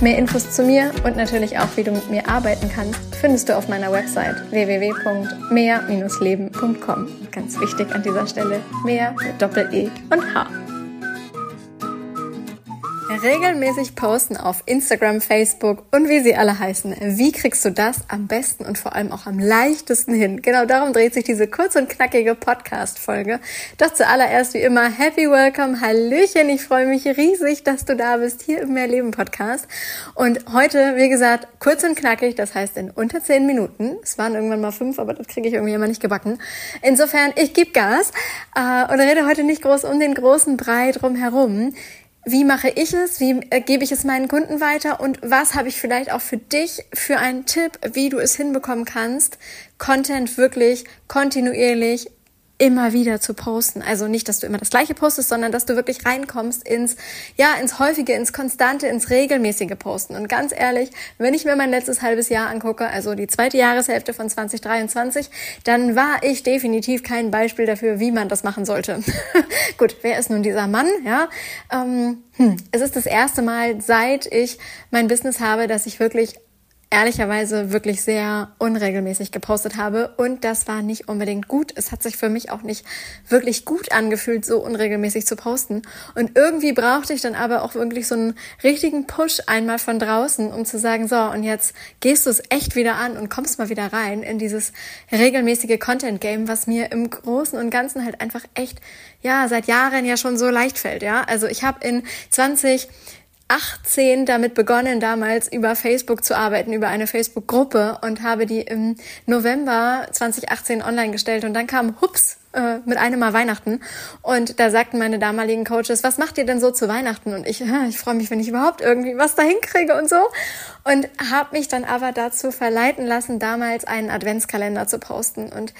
Mehr Infos zu mir und natürlich auch, wie du mit mir arbeiten kannst, findest du auf meiner Website www.mehr-leben.com. Ganz wichtig an dieser Stelle, mehr mit Doppel-E und H regelmäßig posten auf Instagram, Facebook und wie sie alle heißen. Wie kriegst du das am besten und vor allem auch am leichtesten hin? Genau darum dreht sich diese kurz und knackige Podcast-Folge. Doch zuallererst wie immer Happy Welcome, Hallöchen. Ich freue mich riesig, dass du da bist hier im Mehrleben Podcast. Und heute, wie gesagt, kurz und knackig, das heißt in unter zehn Minuten. Es waren irgendwann mal fünf, aber das kriege ich irgendwie immer nicht gebacken. Insofern, ich gebe Gas äh, und rede heute nicht groß um den großen Brei drumherum wie mache ich es, wie äh, gebe ich es meinen Kunden weiter? Und was habe ich vielleicht auch für dich für einen Tipp, wie du es hinbekommen kannst, Content wirklich kontinuierlich immer wieder zu posten. Also nicht, dass du immer das gleiche postest, sondern dass du wirklich reinkommst ins, ja, ins häufige, ins konstante, ins regelmäßige Posten. Und ganz ehrlich, wenn ich mir mein letztes halbes Jahr angucke, also die zweite Jahreshälfte von 2023, dann war ich definitiv kein Beispiel dafür, wie man das machen sollte. Gut, wer ist nun dieser Mann? Ja, ähm, hm. es ist das erste Mal, seit ich mein Business habe, dass ich wirklich ehrlicherweise wirklich sehr unregelmäßig gepostet habe und das war nicht unbedingt gut. Es hat sich für mich auch nicht wirklich gut angefühlt, so unregelmäßig zu posten. Und irgendwie brauchte ich dann aber auch wirklich so einen richtigen Push einmal von draußen, um zu sagen, so, und jetzt gehst du es echt wieder an und kommst mal wieder rein in dieses regelmäßige Content-Game, was mir im Großen und Ganzen halt einfach echt, ja, seit Jahren ja schon so leicht fällt, ja. Also ich habe in 20 18 damit begonnen, damals über Facebook zu arbeiten, über eine Facebook-Gruppe und habe die im November 2018 online gestellt. Und dann kam, hups, äh, mit einem Mal Weihnachten. Und da sagten meine damaligen Coaches, was macht ihr denn so zu Weihnachten? Und ich, ich freue mich, wenn ich überhaupt irgendwie was dahin kriege und so. Und habe mich dann aber dazu verleiten lassen, damals einen Adventskalender zu posten. Und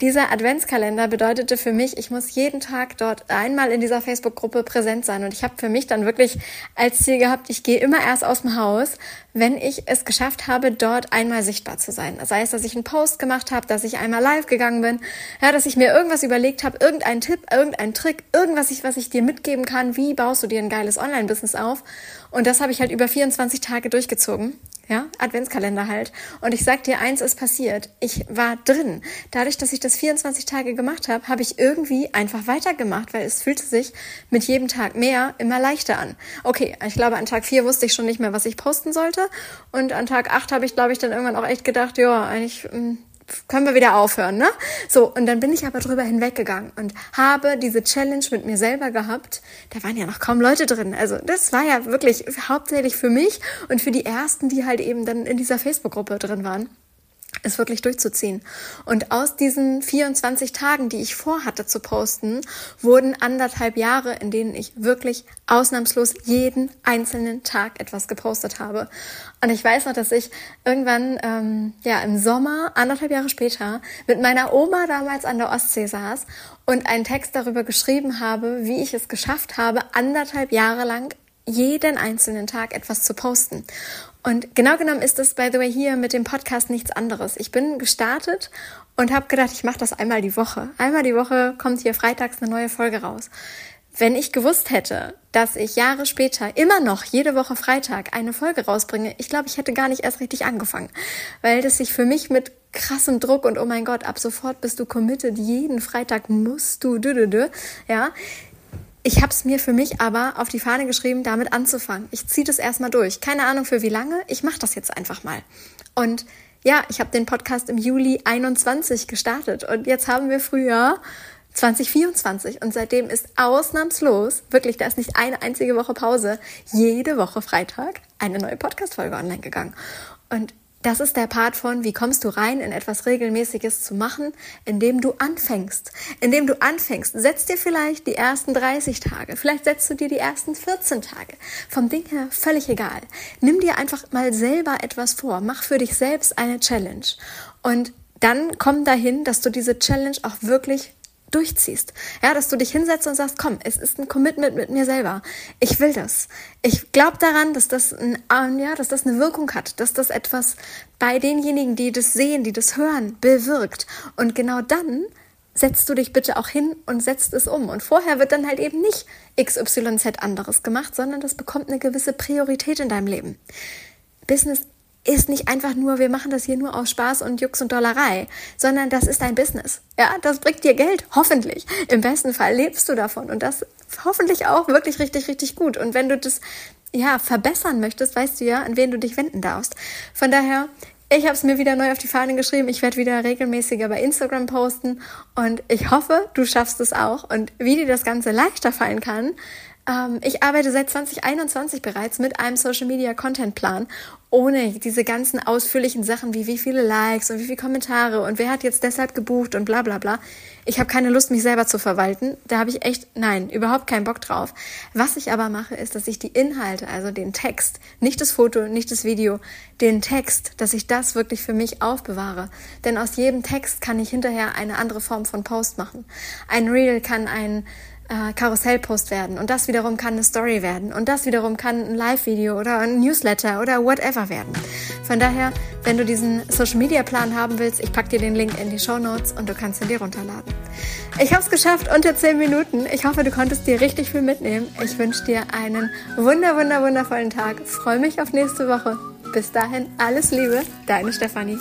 dieser Adventskalender bedeutete für mich, ich muss jeden Tag dort einmal in dieser Facebook-Gruppe präsent sein. Und ich habe für mich dann wirklich als Ziel gehabt, ich gehe immer erst aus dem Haus, wenn ich es geschafft habe, dort einmal sichtbar zu sein. Das heißt, dass ich einen Post gemacht habe, dass ich einmal live gegangen bin, ja, dass ich mir irgendwas überlegt habe, irgendeinen Tipp, irgendeinen Trick, irgendwas, was ich dir mitgeben kann, wie baust du dir ein geiles Online-Business auf. Und das habe ich halt über 24 Tage durchgezogen ja, Adventskalender halt. Und ich sag dir, eins ist passiert. Ich war drin. Dadurch, dass ich das 24 Tage gemacht habe, habe ich irgendwie einfach weitergemacht, weil es fühlte sich mit jedem Tag mehr immer leichter an. Okay, ich glaube, an Tag vier wusste ich schon nicht mehr, was ich posten sollte. Und an Tag acht habe ich, glaube ich, dann irgendwann auch echt gedacht, ja, eigentlich hm, können wir wieder aufhören, ne? So, und dann bin ich aber drüber hinweggegangen und habe diese Challenge mit mir selber gehabt. Da waren ja noch kaum Leute drin. Also, das war ja wirklich hauptsächlich für mich und für die ersten, die halt eben dann in dieser Facebook-Gruppe drin waren es wirklich durchzuziehen. Und aus diesen 24 Tagen, die ich vorhatte zu posten, wurden anderthalb Jahre, in denen ich wirklich ausnahmslos jeden einzelnen Tag etwas gepostet habe. Und ich weiß noch, dass ich irgendwann, ähm, ja, im Sommer, anderthalb Jahre später, mit meiner Oma damals an der Ostsee saß und einen Text darüber geschrieben habe, wie ich es geschafft habe, anderthalb Jahre lang jeden einzelnen Tag etwas zu posten. Und genau genommen ist es, by the way, hier mit dem Podcast nichts anderes. Ich bin gestartet und habe gedacht, ich mache das einmal die Woche. Einmal die Woche kommt hier freitags eine neue Folge raus. Wenn ich gewusst hätte, dass ich Jahre später immer noch jede Woche Freitag eine Folge rausbringe, ich glaube, ich hätte gar nicht erst richtig angefangen, weil das sich für mich mit krassem Druck und oh mein Gott, ab sofort bist du committed, jeden Freitag musst du, dü, dü, dü, ja, ich habe es mir für mich aber auf die Fahne geschrieben, damit anzufangen. Ich ziehe das erstmal durch. Keine Ahnung für wie lange. Ich mache das jetzt einfach mal. Und ja, ich habe den Podcast im Juli 21 gestartet und jetzt haben wir Frühjahr 2024 und seitdem ist ausnahmslos, wirklich, da ist nicht eine einzige Woche Pause, jede Woche Freitag eine neue Podcast-Folge online gegangen. Und das ist der Part von, wie kommst du rein, in etwas Regelmäßiges zu machen, indem du anfängst. Indem du anfängst, setz dir vielleicht die ersten 30 Tage, vielleicht setzt du dir die ersten 14 Tage. Vom Ding her völlig egal. Nimm dir einfach mal selber etwas vor, mach für dich selbst eine Challenge. Und dann komm dahin, dass du diese Challenge auch wirklich durchziehst. Ja, dass du dich hinsetzt und sagst, komm, es ist ein Commitment mit mir selber. Ich will das. Ich glaube daran, dass das, ein, ähm, ja, dass das eine Wirkung hat, dass das etwas bei denjenigen, die das sehen, die das hören, bewirkt. Und genau dann setzt du dich bitte auch hin und setzt es um. Und vorher wird dann halt eben nicht XYZ anderes gemacht, sondern das bekommt eine gewisse Priorität in deinem Leben. Business ist nicht einfach nur, wir machen das hier nur aus Spaß und Jux und Dollerei, sondern das ist dein Business. Ja, das bringt dir Geld, hoffentlich. Im besten Fall lebst du davon und das hoffentlich auch wirklich richtig, richtig gut. Und wenn du das ja verbessern möchtest, weißt du ja, an wen du dich wenden darfst. Von daher, ich habe es mir wieder neu auf die Fahne geschrieben. Ich werde wieder regelmäßiger bei Instagram posten und ich hoffe, du schaffst es auch. Und wie dir das Ganze leichter fallen kann, ähm, ich arbeite seit 2021 bereits mit einem Social Media Content Plan, ohne diese ganzen ausführlichen Sachen wie wie viele Likes und wie viele Kommentare und wer hat jetzt deshalb gebucht und bla bla bla. Ich habe keine Lust, mich selber zu verwalten. Da habe ich echt, nein, überhaupt keinen Bock drauf. Was ich aber mache, ist, dass ich die Inhalte, also den Text, nicht das Foto, nicht das Video, den Text, dass ich das wirklich für mich aufbewahre. Denn aus jedem Text kann ich hinterher eine andere Form von Post machen. Ein Reel kann ein äh, Karussellpost werden und das wiederum kann eine Story werden und das wiederum kann ein Live-Video oder ein Newsletter oder whatever werden. Von daher, wenn du diesen Social-Media-Plan haben willst, ich packe dir den Link in die Show Notes und du kannst ihn dir runterladen. Ich habe es geschafft unter 10 Minuten. Ich hoffe, du konntest dir richtig viel mitnehmen. Ich wünsche dir einen wunder, wunder, wundervollen Tag. Freue mich auf nächste Woche. Bis dahin, alles Liebe, deine Stefanie.